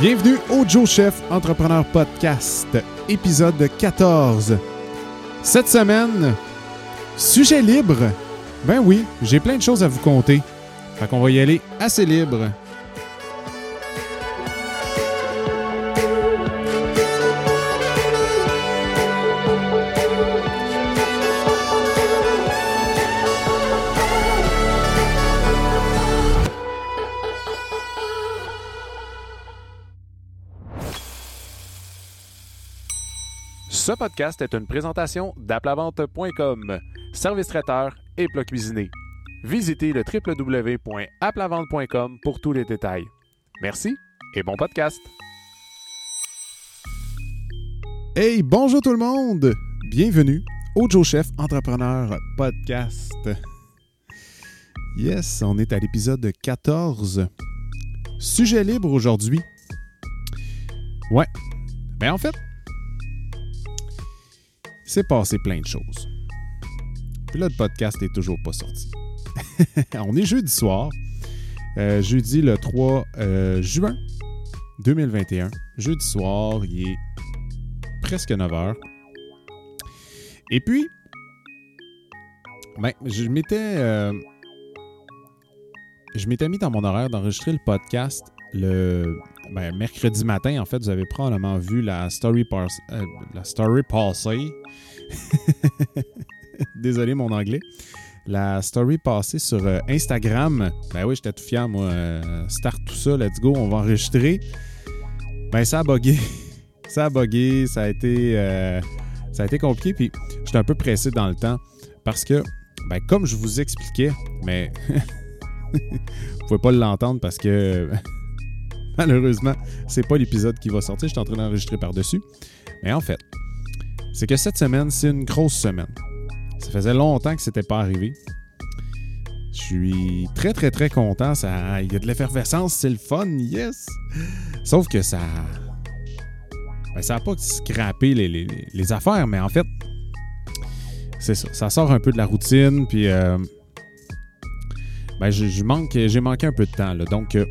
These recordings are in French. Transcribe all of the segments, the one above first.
Bienvenue au Joe Chef Entrepreneur Podcast, épisode 14. Cette semaine, sujet libre. Ben oui, j'ai plein de choses à vous conter. Fait qu'on va y aller assez libre. Podcast est une présentation d'aplavente.com, service traiteur et plat cuisiné. Visitez le www.aplavente.com pour tous les détails. Merci et bon podcast. Hey, bonjour tout le monde! Bienvenue au Joe Chef Entrepreneur Podcast. Yes, on est à l'épisode 14. Sujet libre aujourd'hui. Ouais. Mais en fait, c'est passé plein de choses. Puis là, le podcast n'est toujours pas sorti. On est jeudi soir, euh, jeudi le 3 euh, juin 2021. Jeudi soir, il est presque 9 h. Et puis, ben, je m'étais. euh, je m'étais mis dans mon horaire d'enregistrer le podcast le ben, mercredi matin. En fait, vous avez probablement vu la story, euh, passée. Désolé mon anglais. La story passée sur euh, Instagram. Ben oui, j'étais tout fier, moi. Euh, start tout ça, let's go, on va enregistrer. Ben ça a bugué. ça a bugué, ça a été, euh, ça a été compliqué. Puis j'étais un peu pressé dans le temps parce que, ben, comme je vous expliquais, mais vous pouvez pas l'entendre parce que malheureusement, c'est pas l'épisode qui va sortir. Je suis en train d'enregistrer par-dessus. Mais en fait, c'est que cette semaine, c'est une grosse semaine. Ça faisait longtemps que c'était pas arrivé. Je suis très, très, très content. Ça, il y a de l'effervescence, c'est le fun, yes! Sauf que ça. Ben, ça n'a pas scrappé les, les- affaires, mais en fait, c'est ça. Ça sort un peu de la routine, puis. euh, ben, j'ai manqué un peu de temps, là. Donc, euh,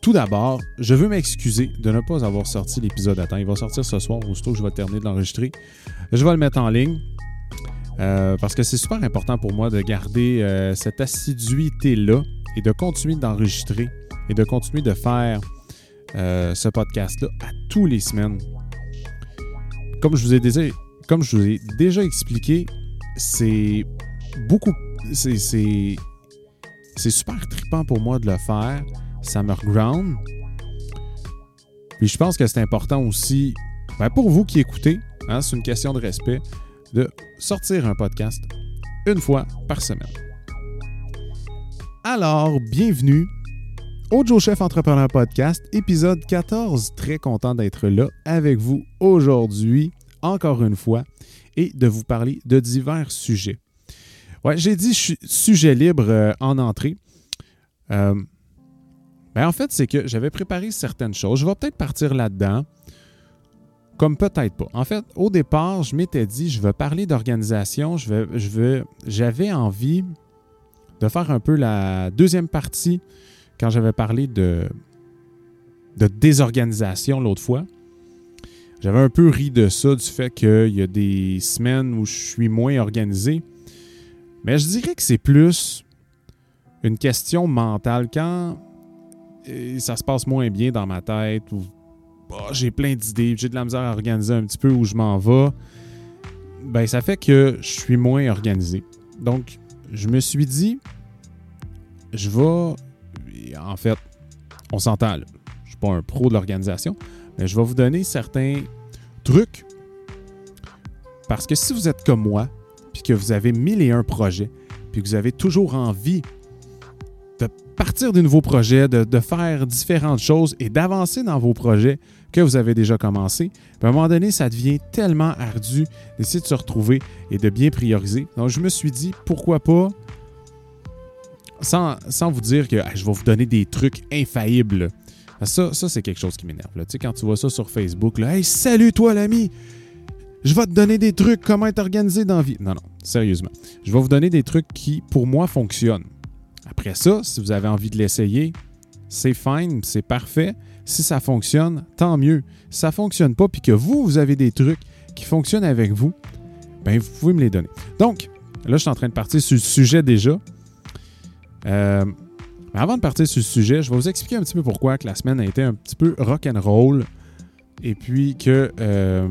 tout d'abord, je veux m'excuser de ne pas avoir sorti l'épisode à temps. Il va sortir ce soir, aussitôt que je vais terminer de l'enregistrer. Je vais le mettre en ligne. euh, parce que c'est super important pour moi de garder euh, cette assiduité-là et de continuer d'enregistrer et de continuer de faire euh, ce podcast-là à tous les semaines. Comme je vous ai déjà, expliqué, c'est beaucoup. C'est super trippant pour moi de le faire. Ça me reground. Puis je pense que c'est important aussi, ben, pour vous qui écoutez, hein, c'est une question de respect, de sortir un podcast une fois par semaine. Alors, bienvenue au Joe Chef Entrepreneur Podcast, épisode 14. Très content d'être là avec vous aujourd'hui, encore une fois, et de vous parler de divers sujets. Ouais, j'ai dit sujet libre euh, en entrée. Euh, ben, en fait, c'est que j'avais préparé certaines choses. Je vais peut-être partir là-dedans, comme peut-être pas. En fait, au départ, je m'étais dit, je vais parler d'organisation. Je vais, je vais, j'avais envie de faire un peu la deuxième partie quand j'avais parlé de, de désorganisation l'autre fois. J'avais un peu ri de ça, du fait qu'il y a des semaines où je suis moins organisé. Mais je dirais que c'est plus une question mentale. Quand ça se passe moins bien dans ma tête, ou bah, j'ai plein d'idées, j'ai de la misère à organiser un petit peu où je m'en vais, ben ça fait que je suis moins organisé. Donc, je me suis dit, je vais. En fait, on s'entend là. Je suis pas un pro de l'organisation, mais je vais vous donner certains trucs. Parce que si vous êtes comme moi, puis que vous avez mille et un projets, puis que vous avez toujours envie partir de nouveaux projets, de, faire différentes choses et d'avancer dans vos projets que vous avez déjà commencé, à un moment donné, ça devient tellement ardu d'essayer de se retrouver et de bien prioriser. Donc, je me suis dit, pourquoi pas, sans, vous dire que je vais vous donner des trucs infaillibles. Ça, c'est quelque chose qui m'énerve. Tu sais, quand tu vois ça sur Facebook, là, Hey, salut toi l'ami! Je vais te donner des trucs, comment être organisé dans la vie. Non, non, sérieusement. Je vais vous donner des trucs qui, pour moi, fonctionnent. Après ça, si vous avez envie de l'essayer, c'est fine, c'est parfait. Si ça fonctionne, tant mieux. Si ça fonctionne pas, puis que vous, vous avez des trucs qui fonctionnent avec vous, ben vous pouvez me les donner. Donc, là, je suis en train de partir sur le sujet déjà. Euh, mais avant de partir sur le sujet, je vais vous expliquer un petit peu pourquoi que la semaine a été un petit peu rock'n'roll et puis que euh,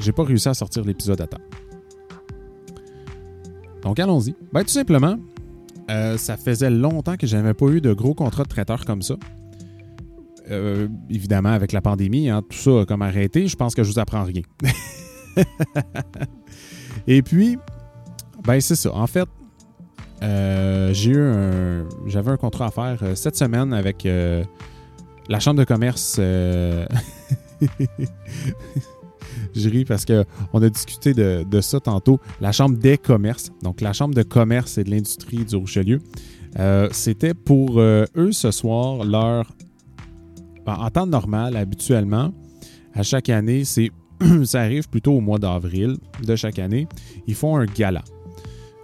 j'ai pas réussi à sortir l'épisode à temps. Donc allons-y. Ben, tout simplement, euh, ça faisait longtemps que je n'avais pas eu de gros contrats de traiteur comme ça. Euh, évidemment, avec la pandémie, hein, tout ça a comme arrêté. Je pense que je vous apprends rien. Et puis, ben c'est ça. En fait, euh, j'ai eu un, j'avais un contrat à faire cette semaine avec la chambre de commerce. je ris parce qu'on a discuté de, ça tantôt. La Chambre des commerces, donc la Chambre de commerce et de l'industrie du Richelieu, euh, c'était pour euh, eux ce soir leur. En temps normal, habituellement, à chaque année, c'est ça arrive plutôt au mois d'avril de chaque année, ils font un gala.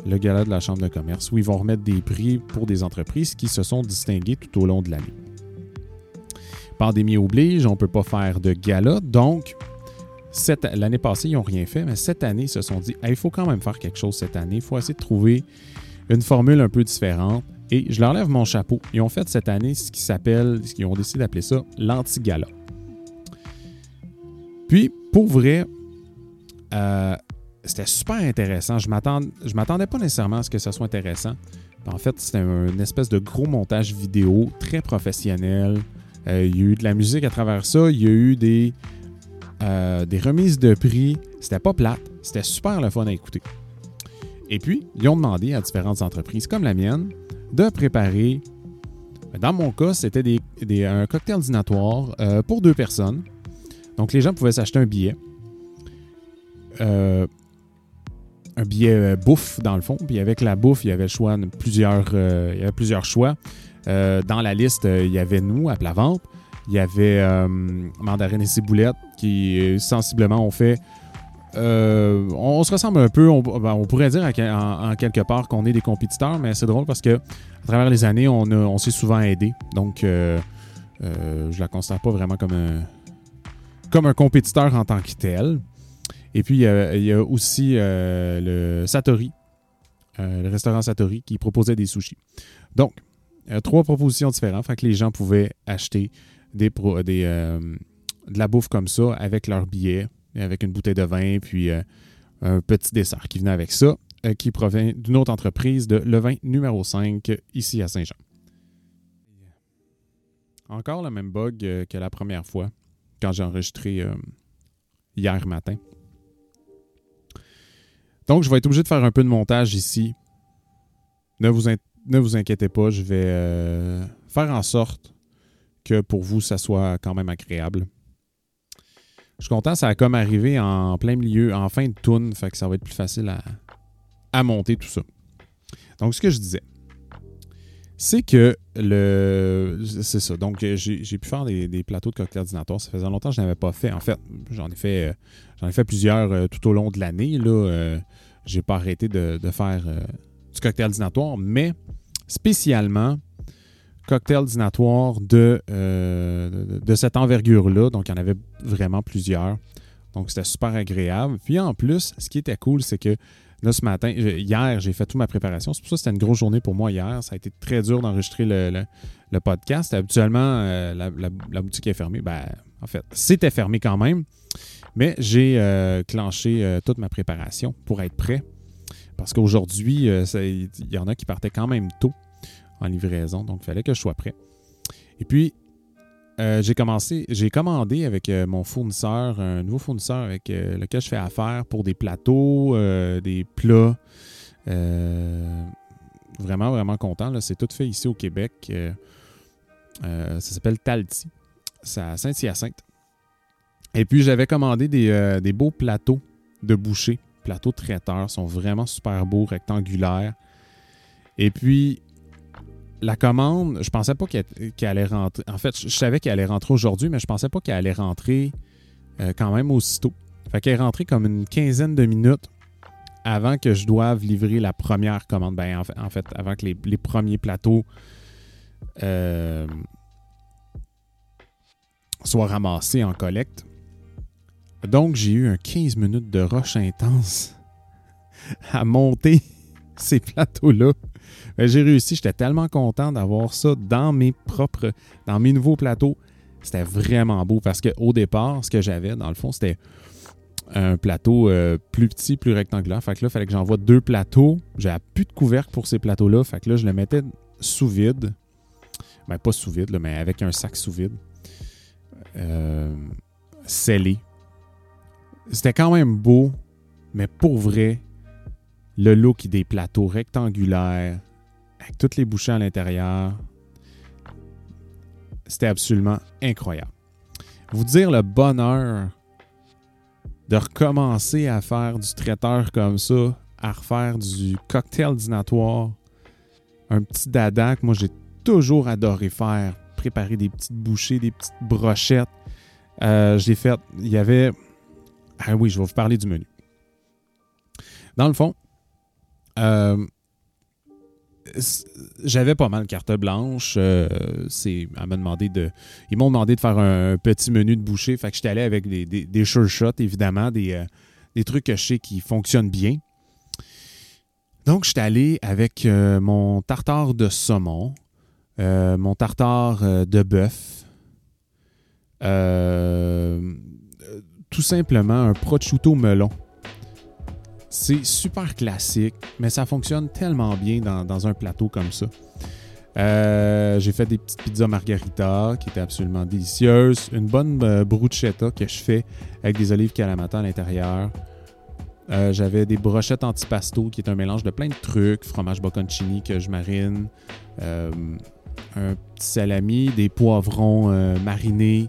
Le gala de la Chambre de commerce, où ils vont remettre des prix pour des entreprises qui se sont distinguées tout au long de l'année. Pandémie oblige, on ne peut pas faire de gala, donc L'année passée, ils n'ont rien fait, mais cette année, ils se sont dit il faut quand même faire quelque chose cette année. Il faut essayer de trouver une formule un peu différente. Et je leur lève mon chapeau. Ils ont fait cette année ce qui s'appelle, ce qu'ils ont décidé d'appeler ça l'anti-gala. Puis, pour vrai, euh, c'était super intéressant. Je ne m'attendais pas nécessairement à ce que ça soit intéressant. En fait, c'était une espèce de gros montage vidéo très professionnel. Euh, il y a eu de la musique à travers ça. Il y a eu des, euh, des remises de prix. C'était pas plate, c'était super le fun à écouter. Et puis, ils ont demandé à différentes entreprises comme la mienne de préparer, dans mon cas, c'était un cocktail dînatoire euh, pour deux personnes. Donc, les gens pouvaient s'acheter un billet. Euh, un billet bouffe, dans le fond. Puis avec la bouffe, il y avait, choix plusieurs, il y avait plusieurs choix. dans la liste, il y avait nous à plat ventre. Il y avait euh, Mandarine et Ciboulette qui euh, sensiblement ont fait. Euh, on, se ressemble un peu, on, ben, pourrait dire en, quelque part qu'on est des compétiteurs, mais c'est drôle parce que à travers les années, on, s'est souvent aidé. Donc, je je la considère pas vraiment comme un, comme un compétiteur en tant que tel. Et puis, il y a aussi le Satori, le restaurant Satori, qui proposait des sushis. Donc, trois propositions différentes, fait que les gens pouvaient acheter euh, de la bouffe comme ça avec leur billet, avec une bouteille de vin, puis euh, un petit dessert qui venait avec ça, euh, qui provient d'une autre entreprise de Le Vin numéro 5 ici à Saint-Jean. Encore le même bug que la première fois quand j'ai enregistré hier matin. Donc, je vais être obligé de faire un peu de montage ici. Ne vous inquiétez pas, je vais faire en sorte que pour vous, ça soit quand même agréable. Je suis content, ça a comme arrivé en plein milieu, en fin de tune, fait que ça va être plus facile à, monter tout ça. Donc, ce que je disais, c'est que le. C'est ça. Donc, j'ai pu faire des, plateaux de cocktail ordinatoire. Ça faisait longtemps que je n'avais pas fait. En fait, j'en ai fait j'en ai fait plusieurs euh, tout au long de l'année. Là, euh, j'ai pas arrêté de, faire euh, du cocktail ordinatoire, mais spécialement cocktail dînatoire euh, de, de, cette envergure-là. Donc, il y en avait vraiment plusieurs. Donc, c'était super agréable. Puis en plus, ce qui était cool, c'est que là, ce matin, hier, j'ai fait toute ma préparation. C'est pour ça que c'était une grosse journée pour moi hier. Ça a été très dur d'enregistrer le, podcast. Habituellement, euh, la, boutique est fermée. Ben, en fait, c'était fermé quand même. Mais j'ai euh, clenché toute ma préparation pour être prêt. Parce qu'aujourd'hui, il y en a qui partaient quand même tôt en livraison. Donc, il fallait que je sois prêt. Et puis, euh, j'ai commencé, j'ai commandé avec euh, mon fournisseur, un nouveau fournisseur avec euh, lequel je fais affaire pour des plateaux, des plats. vraiment, vraiment content. C'est tout fait ici au Québec. ça s'appelle Talti. C'est à Saint-Hyacinthe. Et puis, j'avais commandé des, des, beaux plateaux de boucher. Plateaux traiteurs. sont vraiment super beaux, rectangulaires. Et puis, la commande, je pensais pas qu'elle allait rentrer. En fait, je, savais qu'elle allait rentrer aujourd'hui, mais je pensais pas qu'elle allait rentrer euh, quand même aussitôt. Fait qu'elle est rentrée comme une quinzaine de minutes avant que je doive livrer la première commande. Ben, en, fait, avant que les, premiers plateaux euh, soit ramassé en collecte. Donc, j'ai eu un 15 minutes de roche intense à monter ces plateaux-là. Ben, j'ai réussi, j'étais tellement content d'avoir ça dans mes propres, dans mes nouveaux plateaux. C'était vraiment beau parce qu'au départ, ce que j'avais, dans le fond, c'était un plateau euh, plus petit, plus rectangulaire. Fait que là, il fallait que j'envoie deux plateaux. J'avais plus de couvercle pour ces plateaux-là. Fait que là, je le mettais sous vide. Ben, pas sous vide, mais avec un sac sous vide. Euh, scellé. C'était quand même beau, mais pour vrai, le look des plateaux rectangulaires, avec toutes les bouchées à l'intérieur, c'était absolument incroyable. Vous dire le bonheur de recommencer à faire du traiteur comme ça, à refaire du cocktail dînatoire, un petit dada que moi j'ai toujours adoré faire, préparer des petites bouchées, des petites brochettes. Euh, j'ai fait, il y avait, ah oui, je vais vous parler du menu. Dans le fond, euh, j'avais pas mal de carte blanche. Euh, ils m'ont demandé de faire un, petit menu de boucher. Fait que j'étais allé avec des, des, sure shots, évidemment, des, euh, des, trucs que je sais qui fonctionnent bien. Donc, j'étais allé avec mon tartare de saumon, mon tartare de bœuf, tout simplement un prosciutto melon. C'est super classique, mais ça fonctionne tellement bien dans, un plateau comme ça. Euh, j'ai fait des petites pizzas margarita qui étaient absolument délicieuses. Une bonne euh, que je fais avec des olives calamata à l'intérieur. Euh, j'avais des brochettes antipasto qui est un mélange de plein de trucs. Fromage bocconcini que je marine. un petit salami, des poivrons marinés,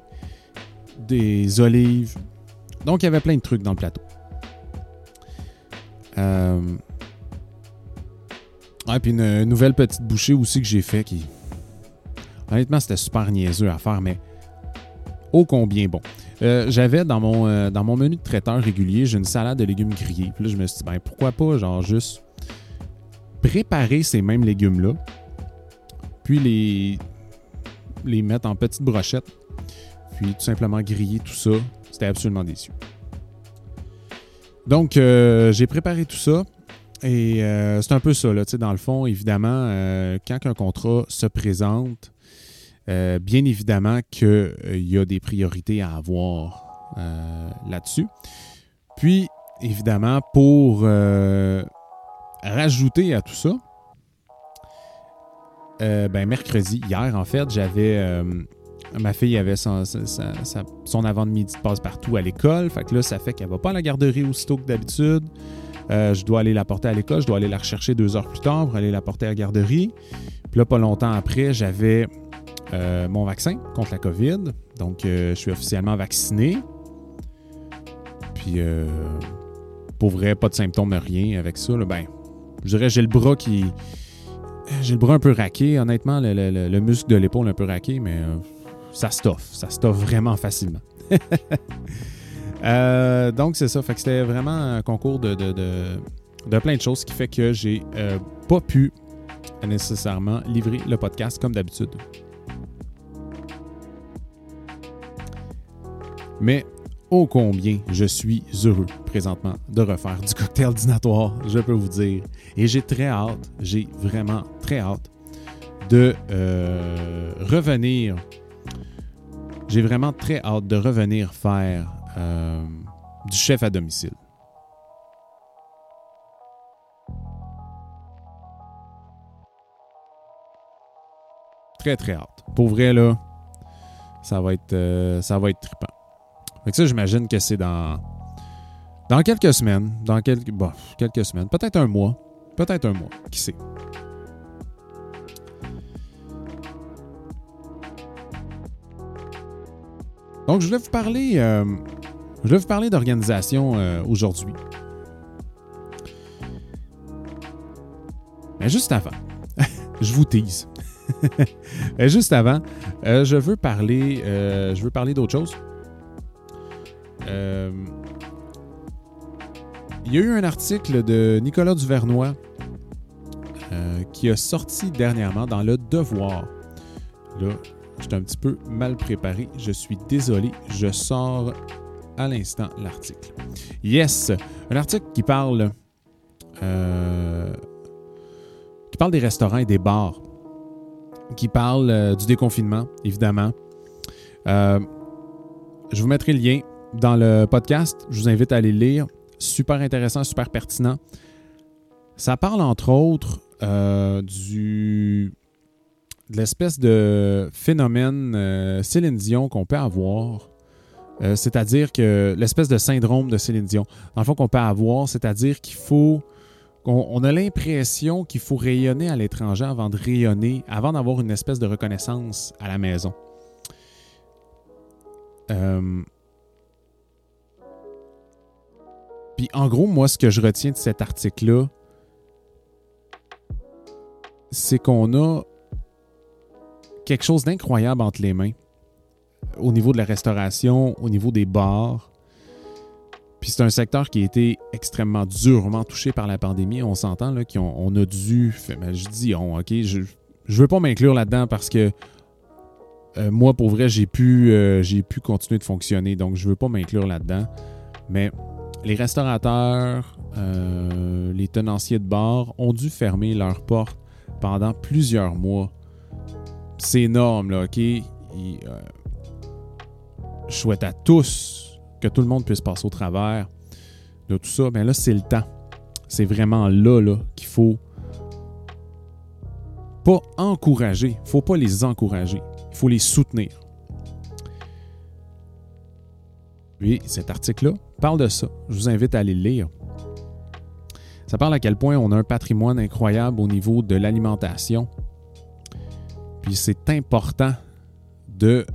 des olives. Donc il y avait plein de trucs dans le plateau. Euh... Ouais, puis une, nouvelle petite bouchée aussi que j'ai fait qui. Honnêtement, c'était super niaiseux à faire, mais ô combien bon. Euh, j'avais dans mon, euh, dans mon menu de traiteur régulier, j'ai une salade de légumes grillés. Puis là, je me suis dit, ben pourquoi pas, genre, juste préparer ces mêmes légumes-là, puis les, les mettre en petites brochettes, puis tout simplement griller tout ça. C'était absolument délicieux. Donc, euh, j'ai préparé tout ça. Et euh, c'est un peu ça, là, dans le fond, évidemment, euh, quand un contrat se présente, bien évidemment qu'il y a des priorités à avoir là-dessus. Puis, évidemment, pour rajouter à tout ça, ben, mercredi, hier, en fait, j'avais Ma fille avait son, avant de midi de passe-partout à l'école. Fait que là, ça fait qu'elle va pas à la garderie aussitôt que d'habitude. Euh, je dois aller la porter à l'école. Je dois aller la rechercher deux heures plus tard pour aller la porter à la garderie. Puis là, pas longtemps après, j'avais euh, mon vaccin contre la COVID. Donc, euh, je suis officiellement vacciné. Puis, pour vrai, pas de symptômes, rien avec ça. ben, je dirais, j'ai le bras qui. J'ai le bras un peu raqué, honnêtement, le muscle de l'épaule un peu raqué, mais ça stoffe. Ça stoffe vraiment facilement. Euh, donc, c'est ça. Fait que c'était vraiment un concours de, de, plein de choses, qui fait que j'ai euh, pas pu nécessairement livrer le podcast comme d'habitude. Mais ô combien je suis heureux présentement de refaire du cocktail dînatoire, je peux vous dire. Et j'ai très hâte, j'ai vraiment très hâte de euh, revenir j'ai vraiment très hâte de revenir faire euh, du chef à domicile. Très très hâte. Pour vrai là, ça va être euh, ça va être trippant. Fait ça, j'imagine que c'est dans dans quelques semaines, dans quelques quelques semaines, peut-être un mois, peut-être un mois, qui sait. Donc, je voulais vous parler, euh, je vous parler d'organisation euh, aujourd'hui. Mais juste avant, je vous tease. juste avant, euh, je veux parler, je veux parler d'autre chose. il y a eu un article de Nicolas Duvernois qui a sorti dernièrement dans Le Devoir. Là, J'étais un petit peu mal préparé. Je suis désolé. Je sors à l'instant l'article. Yes, un article qui parle, euh, qui parle des restaurants et des bars, qui parle euh, du déconfinement, évidemment. Euh, je vous mettrai le lien dans le podcast. Je vous invite à aller le lire. Super intéressant, super pertinent. Ça parle entre autres du l'espèce de phénomène euh, Céline Dion qu'on peut avoir euh, c'est-à-dire que l'espèce de syndrome de Céline Dion, dans le fond, qu'on peut avoir, c'est-à-dire qu'il faut. On, a l'impression qu'il faut rayonner à l'étranger avant de rayonner, avant d'avoir une espèce de reconnaissance à la maison. Euh, puis en gros, moi, ce que je retiens de cet article-là, c'est qu'on a quelque chose d'incroyable entre les mains au niveau de la restauration, au niveau des bars. Puis c'est un secteur qui a été extrêmement durement touché par la pandémie. On s'entend là qu'on a dû. Ben, je dis ok. Je, je veux pas m'inclure là-dedans parce que euh, moi, pour vrai, j'ai pu, euh, pu continuer de fonctionner. Donc, je veux pas m'inclure là-dedans. Mais les restaurateurs, euh, les tenanciers de bars ont dû fermer leurs portes pendant plusieurs mois. C'est énorme, là, OK? je souhaite à tous que tout le monde puisse passer au travers de tout ça. Mais là, c'est le temps. C'est vraiment là, là qu'il faut pas encourager. Il ne faut pas les encourager. Il faut les soutenir. Oui, cet article-là parle de ça. Je vous invite à aller le lire. Ça parle à quel point on a un patrimoine incroyable au niveau de l'alimentation. Puis c'est important de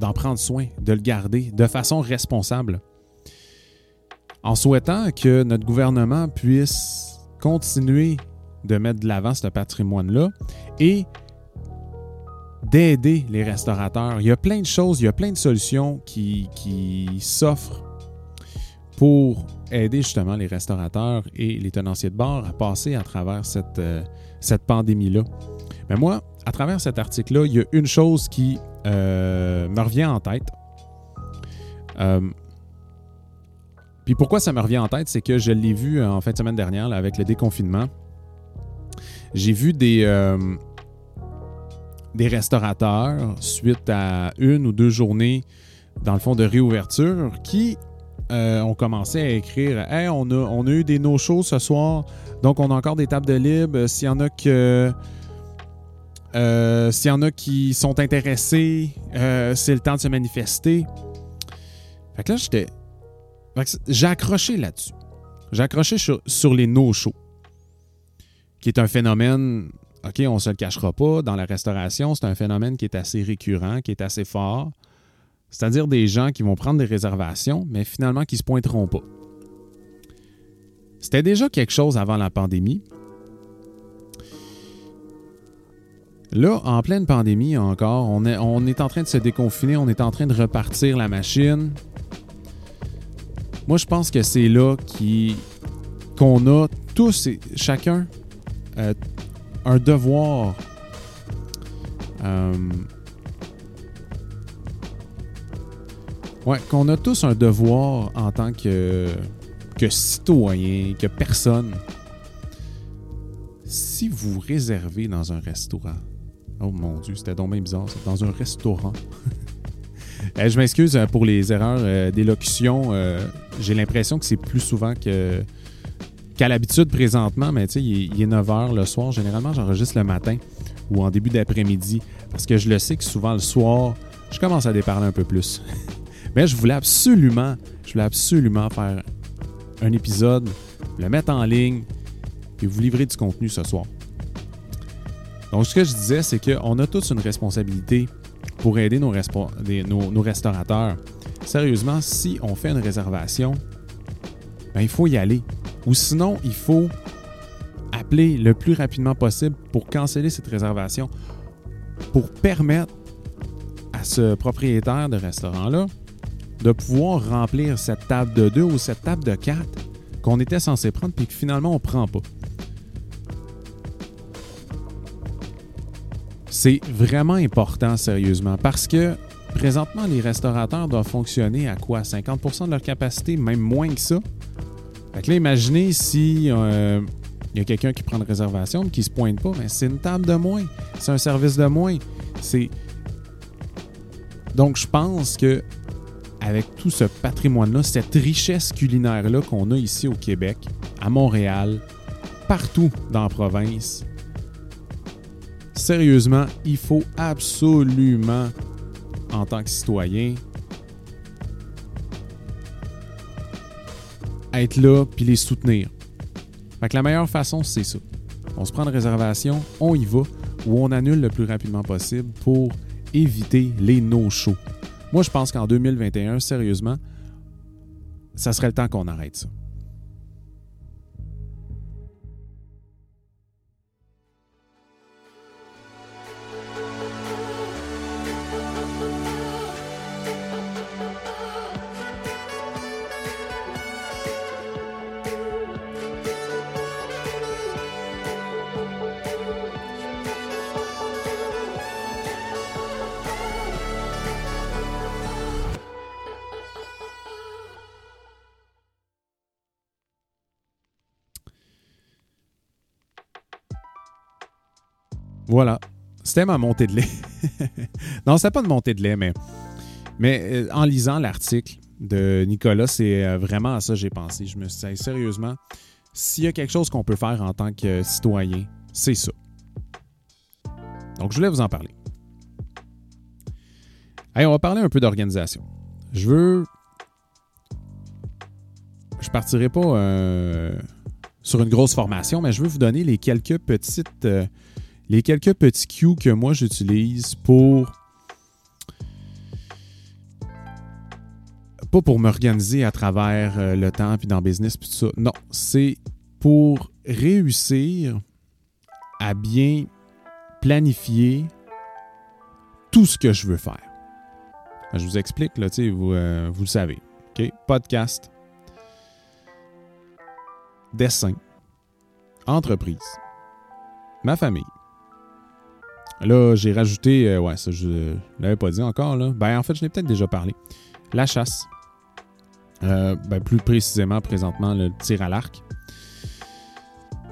d'en prendre soin, de le garder de façon responsable. En souhaitant que notre gouvernement puisse continuer de mettre de l'avant ce patrimoine-là et d'aider les restaurateurs. Il y a plein de choses, il y a plein de solutions qui, s'offrent pour aider justement les restaurateurs et les tenanciers de bar à passer à travers cette, euh, cette pandémie-là. Mais moi, à travers cet article-là, il y a une chose qui euh, me revient en tête. Euh, puis pourquoi ça me revient en tête, c'est que je l'ai vu en fin de semaine dernière avec le déconfinement. J'ai vu des, euh, des restaurateurs suite à une ou deux journées, dans le fond, de réouverture qui ont commencé à écrire Hey, on a, on a eu des no-shows ce soir, donc on a encore des tables de libre. S'il y en a que euh, s'il y en a qui sont intéressés, euh, c'est le temps de se manifester. Fait que là, j'étais. J'ai accroché là-dessus. J'ai accroché sur, les no-shows, qui est un phénomène, OK, on se le cachera pas, dans la restauration, c'est un phénomène qui est assez récurrent, qui est assez fort. C'est-à-dire des gens qui vont prendre des réservations, mais finalement qui ne se pointeront pas. C'était déjà quelque chose avant la pandémie, Là, en pleine pandémie encore, on est, en train de se déconfiner, on est en train de repartir la machine. Moi, je pense que c'est là qu'on a tous et chacun euh, un devoir euh, ouais, qu'on a tous un devoir en tant que, que citoyen, que personne. Si vous réservez dans un restaurant, Oh mon Dieu, c'était donc bien bizarre. C'est dans un restaurant. Eh, je m'excuse euh, pour les erreurs euh, d'élocution. Euh, j'ai l'impression que c'est plus souvent qu'à l'habitude présentement, mais tu sais, il, est 9 h le soir. Généralement, j'enregistre le matin ou en début d'après-midi parce que je le sais que souvent le soir, je commence à déparler un peu plus. mais je voulais absolument, je voulais absolument faire un épisode, le mettre en ligne et vous livrer du contenu ce soir. Donc, ce que je disais, c'est qu'on a tous une responsabilité pour aider nos, restaurateurs. Sérieusement, si on fait une réservation, ben, il faut y aller. Ou sinon, il faut appeler le plus rapidement possible pour canceller cette réservation, pour permettre à ce propriétaire de restaurant-là de pouvoir remplir cette table de deux ou cette table de quatre qu'on était censé prendre puis que finalement on ne prend pas. C'est vraiment important, sérieusement, parce que présentement, les restaurateurs doivent fonctionner à quoi? 50% de leur capacité, même moins que ça? Fait que là, imaginez si euh, il y a quelqu'un qui prend une réservation mais qui se pointe pas, mais c'est une table de moins, c'est un service de moins. C'est donc je pense que avec tout ce patrimoine-là, cette richesse culinaire-là qu'on a ici au Québec, à Montréal, partout dans la province, sérieusement, il faut absolument, en tant que citoyen, être là puis les soutenir. Fait que la meilleure façon, c'est ça. On se prend une réservation, on y va, ou on annule le plus rapidement possible pour éviter les no-shows. Moi, je pense qu'en 2021, sérieusement, ça serait le temps qu'on arrête ça. Voilà. C'était ma montée de lait. non, c'est pas de montée de lait, mais, mais euh, en lisant l'article de Nicolas, c'est euh, vraiment à ça que j'ai pensé. Je me suis dit, sérieusement, s'il y a quelque chose qu'on peut faire en tant que citoyen, c'est ça. Donc, je voulais vous en parler. Allez, on va parler un peu d'organisation. Je veux. Je partirai pas euh, sur une grosse formation, mais je veux vous donner les quelques petites les quelques petits cues que moi j'utilise pour pas pour m'organiser à travers euh, le temps puis dans le business puis tout ça. Non, c'est pour réussir à bien planifier tout ce que je veux faire. Je vous explique, là, vous, euh, vous le savez. Podcast, dessin, entreprise, ma famille, Là, j'ai rajouté, euh, ouais, ça je ne l'avais pas dit encore, là. Ben, en fait, je l'ai peut-être déjà parlé. La chasse. Euh, ben, plus précisément, présentement, le tir à l'arc.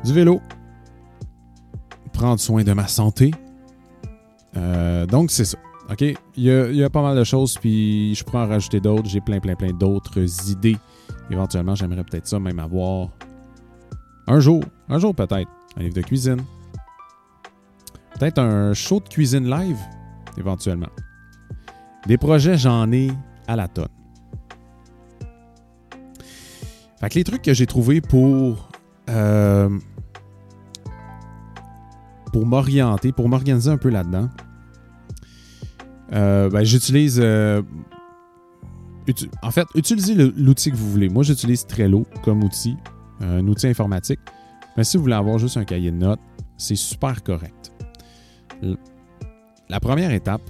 Du vélo. Prendre soin de ma santé. Euh, donc, c'est ça. OK? Il y, a, il y, a, pas mal de choses, puis je pourrais en rajouter d'autres. J'ai plein, plein, plein d'autres idées. Éventuellement, j'aimerais peut-être ça même avoir un jour. Un jour, peut-être. Un livre de cuisine Peut-être un show de cuisine live, éventuellement. Des projets, j'en ai à la tonne. Fait que les trucs que j'ai trouvés pour euh, pour m'orienter, pour m'organiser un peu là-dedans, euh, ben, j'utilise. Euh, en fait, utilisez l'outil que vous voulez. Moi, j'utilise Trello comme outil, un outil informatique. Mais si vous voulez avoir juste un cahier de notes, c'est super correct. La première étape,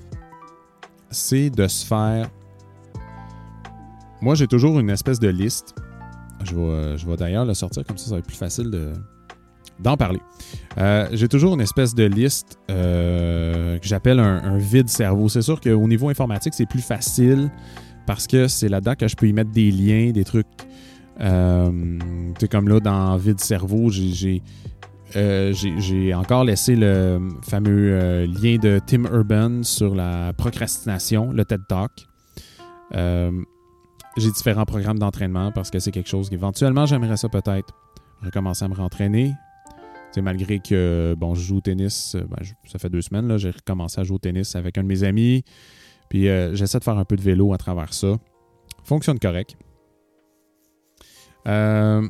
c'est de se faire. Moi, j'ai toujours une espèce de liste. Je vais, vais d'ailleurs le sortir comme ça, ça va être plus facile de, d'en parler. Euh, j'ai toujours une espèce de liste euh, que j'appelle un, vide cerveau. C'est sûr qu'au niveau informatique, c'est plus facile parce que c'est là-dedans que je peux y mettre des liens, des trucs. Euh, comme là, dans vide cerveau, j'ai euh, j'ai encore laissé le fameux euh, lien de Tim Urban sur la procrastination, le TED Talk. Euh, j'ai différents programmes d'entraînement parce que c'est quelque chose qu'éventuellement j'aimerais ça peut-être recommencer à me rentraîner. malgré que bon, je joue au tennis, ben, ça fait deux semaines, j'ai recommencé à jouer au tennis avec un de mes amis. Puis j'essaie de faire un peu de vélo à travers ça. Fonctionne correct. Euh,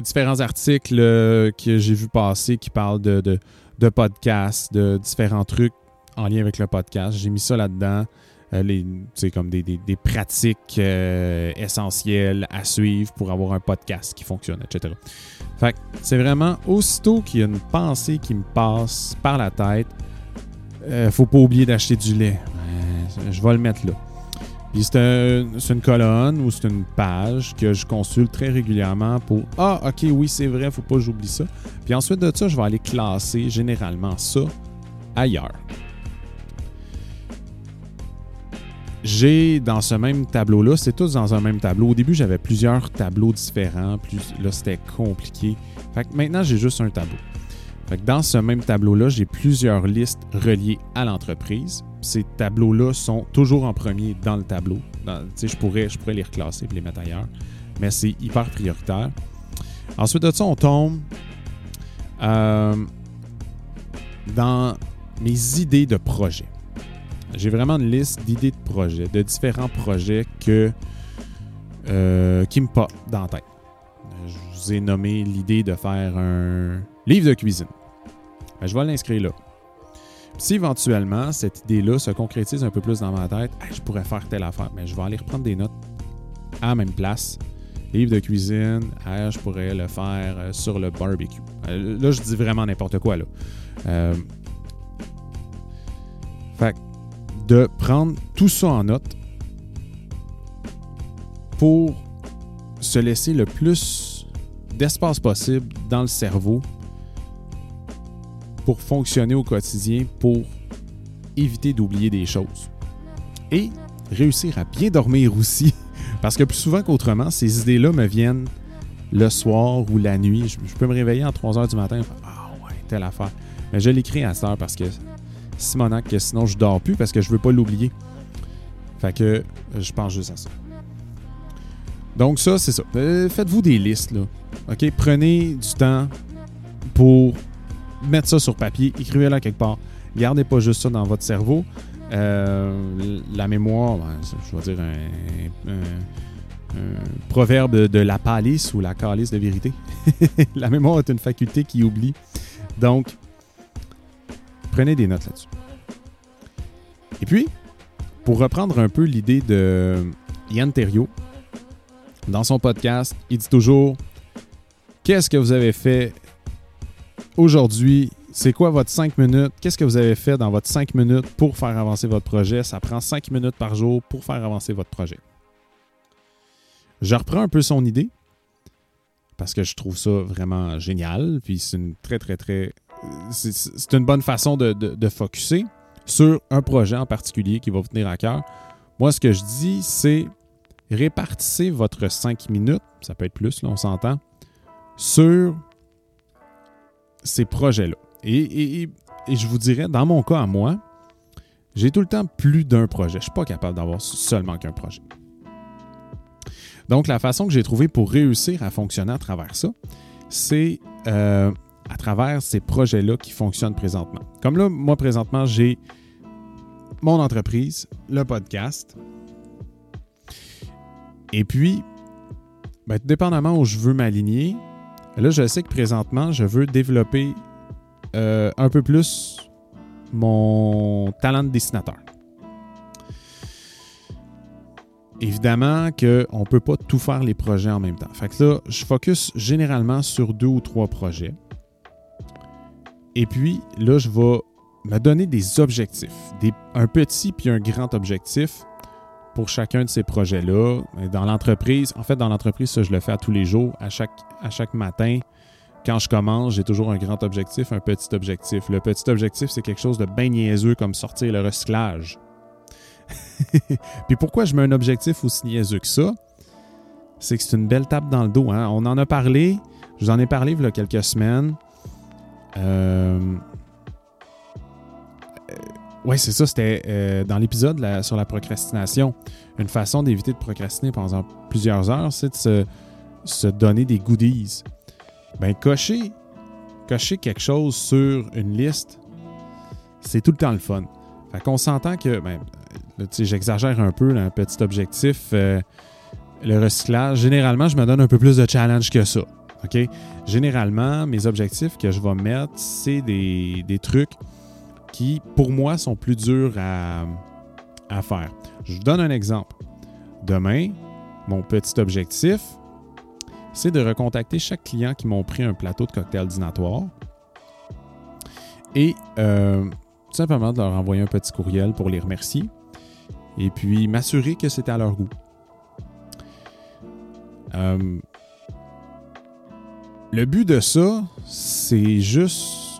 différents articles euh, que j'ai vu passer qui parlent de, de, podcasts, de différents trucs en lien avec le podcast. J'ai mis ça là-dedans. euh, comme des, pratiques euh, essentielles à suivre pour avoir un podcast qui fonctionne, etc. Fait c'est vraiment aussitôt qu'il y a une pensée qui me passe par la tête, faut pas oublier d'acheter du lait. je vais le mettre là puis c'est une colonne ou c'est une page que je consulte très régulièrement pour Ah, ok, oui, c'est vrai, faut pas que j'oublie ça. Puis ensuite de ça, je vais aller classer généralement ça ailleurs. J'ai dans ce même tableau-là, c'est tous dans un même tableau. Au début, j'avais plusieurs tableaux différents, plus, là c'était compliqué. Fait que maintenant, j'ai juste un tableau. Fait que dans ce même tableau-là, j'ai plusieurs listes reliées à l'entreprise. Ces tableaux-là sont toujours en premier dans le tableau. je, pourrais, je pourrais les reclasser et les mettre ailleurs, mais c'est hyper prioritaire. Ensuite de ça, on tombe euh, dans mes idées de projet. J'ai vraiment une liste d'idées de projets, de différents projets que, euh, qui me portent dans la tête. Je vous ai nommé l'idée de faire un livre de cuisine. Ben, je vais l'inscrire là. Si éventuellement cette idée-là se concrétise un peu plus dans ma tête, je pourrais faire telle affaire, mais je vais aller reprendre des notes à la même place. Livre de cuisine, je pourrais le faire euh, sur le barbecue. Euh, là, je dis vraiment n'importe quoi. Là. fait de prendre tout ça en note pour se laisser le plus d'espace possible dans le cerveau pour fonctionner au quotidien, pour éviter d'oublier des choses. Et réussir à bien dormir aussi. Parce que plus souvent qu'autrement, ces idées-là me viennent le soir ou la nuit. Je, peux me réveiller en 3 heures du matin Ah ouais, telle affaire. Mais je l'écris à cette heure parce que Simonac, que sinon je dors plus parce que je veux pas l'oublier. Fait que je pense juste à ça. Donc ça, c'est ça. Euh, faites-vous des listes, là. OK? Prenez du temps pour mettre ça sur papier, écrivez-la quelque part. Gardez pas juste ça dans votre cerveau. Euh, la mémoire, ben, je vais dire un, proverbe de la palisse ou la calice de vérité. la mémoire est une faculté qui oublie. Donc, Prenez des notes là-dessus. Et puis, pour reprendre un peu l'idée de Yann Terriot, dans son podcast, il dit toujours Qu'est-ce que vous avez fait aujourd'hui C'est quoi votre 5 minutes? Qu'est-ce que vous avez fait dans votre 5 minutes pour faire avancer votre projet? Ça prend 5 minutes par jour pour faire avancer votre projet. Je reprends un peu son idée parce que je trouve ça vraiment génial. Puis c'est une très, très, très c'est une bonne façon de, de, focuser sur un projet en particulier qui va vous tenir à cœur. Moi, ce que je dis, c'est répartissez votre 5 minutes, ça peut être plus, là, on s'entend, sur ces projets-là. Et, je vous dirais, dans mon cas à moi, j'ai tout le temps plus d'un projet. Je ne suis pas capable d'avoir seulement qu'un projet. Donc, la façon que j'ai trouvé pour réussir à fonctionner à travers ça, c'est euh, à travers ces projets-là qui fonctionnent présentement. Comme là, moi, présentement, j'ai mon entreprise, le podcast. Et puis, ben, dépendamment où je veux m'aligner, là, je sais que présentement, je veux développer euh, un peu plus mon talent de dessinateur. Évidemment qu'on ne peut pas tout faire les projets en même temps. Fait que là, je focus généralement sur deux ou trois projets. Et puis, là, je vais me donner des objectifs, un petit puis un grand objectif pour chacun de ces projets-là. Dans l'entreprise, en fait, dans l'entreprise, ça, je le fais à tous les jours, à chaque, à chaque matin. Quand je commence, j'ai toujours un grand objectif, un petit objectif. Le petit objectif, c'est quelque chose de bien niaiseux comme sortir le recyclage. puis pourquoi je mets un objectif aussi niaiseux que ça? C'est que c'est une belle tape dans le dos. Hein? On en a parlé, je vous en ai parlé il y a quelques semaines. Euh. Oui, c'est ça. C'était euh, dans l'épisode sur la procrastination. Une façon d'éviter de procrastiner pendant plusieurs heures, c'est de se, donner des goodies. Ben, cocher, cocher quelque chose sur une liste, c'est tout le temps le fun. Fait qu'on s'entend que, ben, j'exagère un peu, un petit objectif, euh, le recyclage. Généralement, je me donne un peu plus de challenge que ça. OK? Généralement, mes objectifs que je vais mettre, c'est des, trucs qui, pour moi, sont plus durs à, faire. Je vous donne un exemple. Demain, mon petit objectif, c'est de recontacter chaque client qui m'ont pris un plateau de cocktail dînatoire et euh, tout simplement de leur envoyer un petit courriel pour les remercier et puis m'assurer que c'était à leur goût. Euh, le but de ça, c'est juste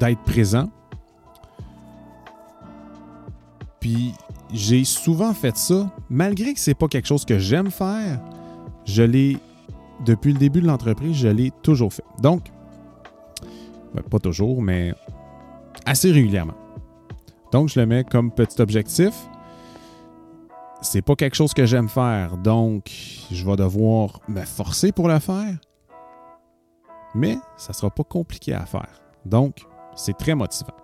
d'être présent, Puis j'ai souvent fait ça, malgré que c'est pas quelque chose que j'aime faire, je l'ai, depuis le début de l'entreprise, je l'ai toujours fait. Donc, ben, pas toujours, mais assez régulièrement. Donc, je le mets comme petit objectif. C'est pas quelque chose que j'aime faire, donc je vais devoir me forcer pour le faire. Mais ça sera pas compliqué à faire. Donc, c'est très motivant.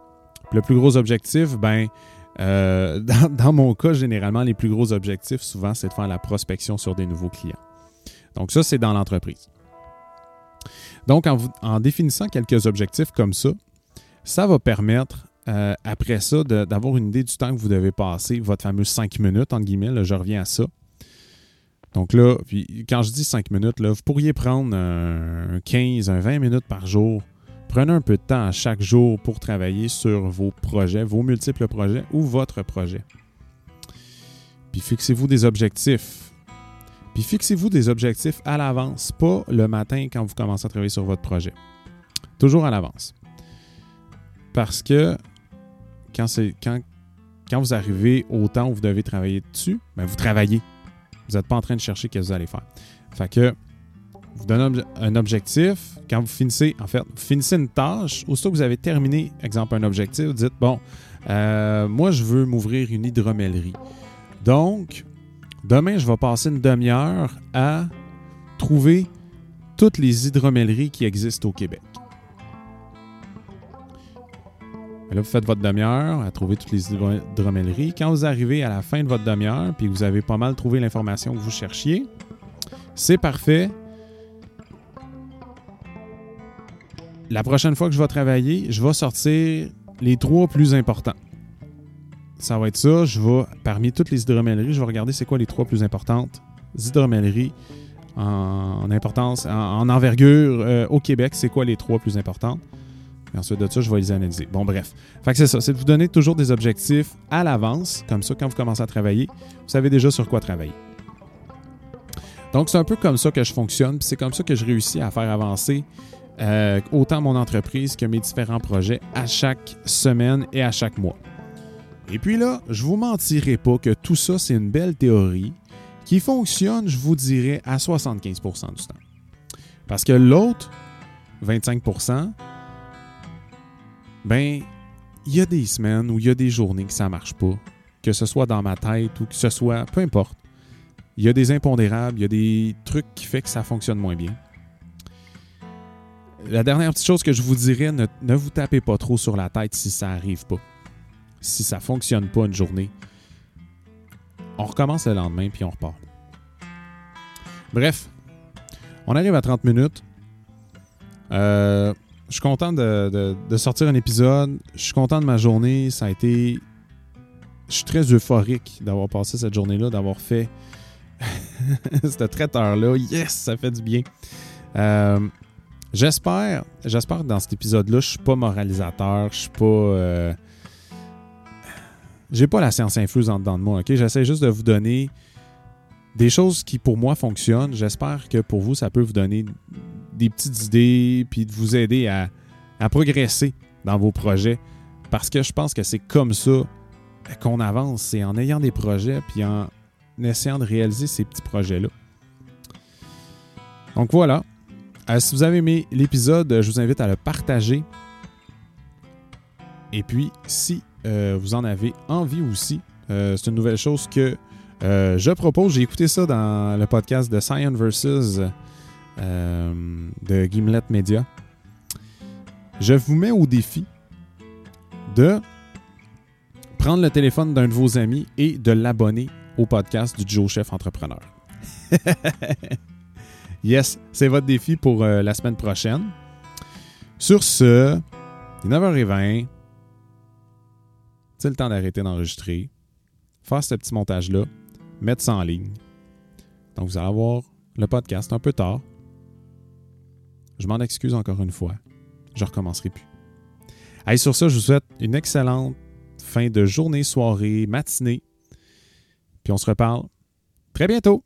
Le plus gros objectif, ben, euh, dans, mon cas, généralement, les plus gros objectifs, souvent, c'est de faire la prospection sur des nouveaux clients. Donc, ça, c'est dans l'entreprise. Donc, en, définissant quelques objectifs comme ça, ça va permettre, euh, après ça, d'avoir une idée du temps que vous devez passer, votre fameux 5 minutes, entre guillemets, je reviens à ça. Donc là, puis quand je dis 5 minutes, là, vous pourriez prendre un 15, un 20 minutes par jour Prenez un peu de temps chaque jour pour travailler sur vos projets, vos multiples projets ou votre projet. Puis fixez-vous des objectifs. Puis fixez-vous des objectifs à l'avance, pas le matin quand vous commencez à travailler sur votre projet. Toujours à l'avance. Parce que quand vous arrivez au temps où vous devez travailler dessus, ben vous travaillez. Vous n'êtes pas en train de chercher ce que vous allez faire. Fait que vous donnez un objectif. Quand vous finissez, en fait, vous finissez une tâche, aussitôt que vous avez terminé, exemple, un objectif, vous dites, bon, euh, moi, je veux m'ouvrir une hydromellerie. Donc, demain, je vais passer une demi-heure à trouver toutes les hydromelleries qui existent au Québec. là, vous faites votre demi-heure à trouver toutes les hydromelleries. Quand vous arrivez à la fin de votre demi-heure, puis vous avez pas mal trouvé l'information que vous cherchiez, c'est parfait. La prochaine fois que je vais travailler, je vais sortir les trois plus importants. Ça va être ça. Je vais, parmi toutes les hydromelleries, je vais regarder c'est quoi les trois plus importantes hydromelleries en, importance, en, envergure euh, au Québec, c'est quoi les trois plus importantes? Ensuite de ça, je vais les analyser. Bon, bref. Fait que c'est ça. C'est de vous donner toujours des objectifs à l'avance. Comme ça, quand vous commencez à travailler, vous savez déjà sur quoi travailler. Donc, c'est un peu comme ça que je fonctionne. C'est comme ça que je réussis à faire avancer euh, autant mon entreprise que mes différents projets à chaque semaine et à chaque mois. Et puis là, je vous mentirai pas que tout ça, c'est une belle théorie qui fonctionne, je vous dirais, à 75% du temps. Parce que l'autre, 25% ben, il y a des semaines ou il y a des journées que ça marche pas, que ce soit dans ma tête ou que ce soit, peu importe. Il y a des impondérables, il y a des trucs qui font que ça fonctionne moins bien la dernière petite chose que je vous dirais, ne, vous tapez pas trop sur la tête si ça n'arrive pas. Si ça ne fonctionne pas une journée. On recommence le lendemain puis on repart. Bref, on arrive à 30 minutes. Euh, je suis content de, sortir un épisode. Je suis content de ma journée. Ça a été. Je suis très euphorique d'avoir passé cette journée-là, d'avoir fait ce traiteur-là. Yes, ça fait du bien. Euh, J'espère, j'espère que dans cet épisode-là, je suis pas moralisateur, je suis pas. Euh, j'ai pas la science infuse en dedans de moi, ok? J'essaie juste de vous donner des choses qui pour moi fonctionnent. J'espère que pour vous, ça peut vous donner des petites idées puis de vous aider à, à progresser dans vos projets. Parce que je pense que c'est comme ça qu'on avance. C'est en ayant des projets puis en essayant de réaliser ces petits projets-là. Donc voilà, euh, si vous avez aimé l'épisode, je vous invite à le partager. Et puis, si euh, vous en avez envie aussi, euh, c'est une nouvelle chose que je propose. J'ai écouté ça dans le podcast de Science Versus de Gimlet Media. Je vous mets au défi de prendre le téléphone d'un de vos amis et de l'abonner au podcast du Joe Chef Entrepreneur. Yes, c'est votre défi pour euh, la semaine prochaine. Sur ce, il est 9h20. C'est le temps d'arrêter d'enregistrer, faire ce petit montage-là, mettre ça en ligne. Donc, vous allez avoir le podcast un peu tard. Je m'en excuse encore une fois. Je recommencerai plus. Allez, sur ça, je vous souhaite une excellente fin de journée, soirée, matinée. Puis on se reparle très bientôt.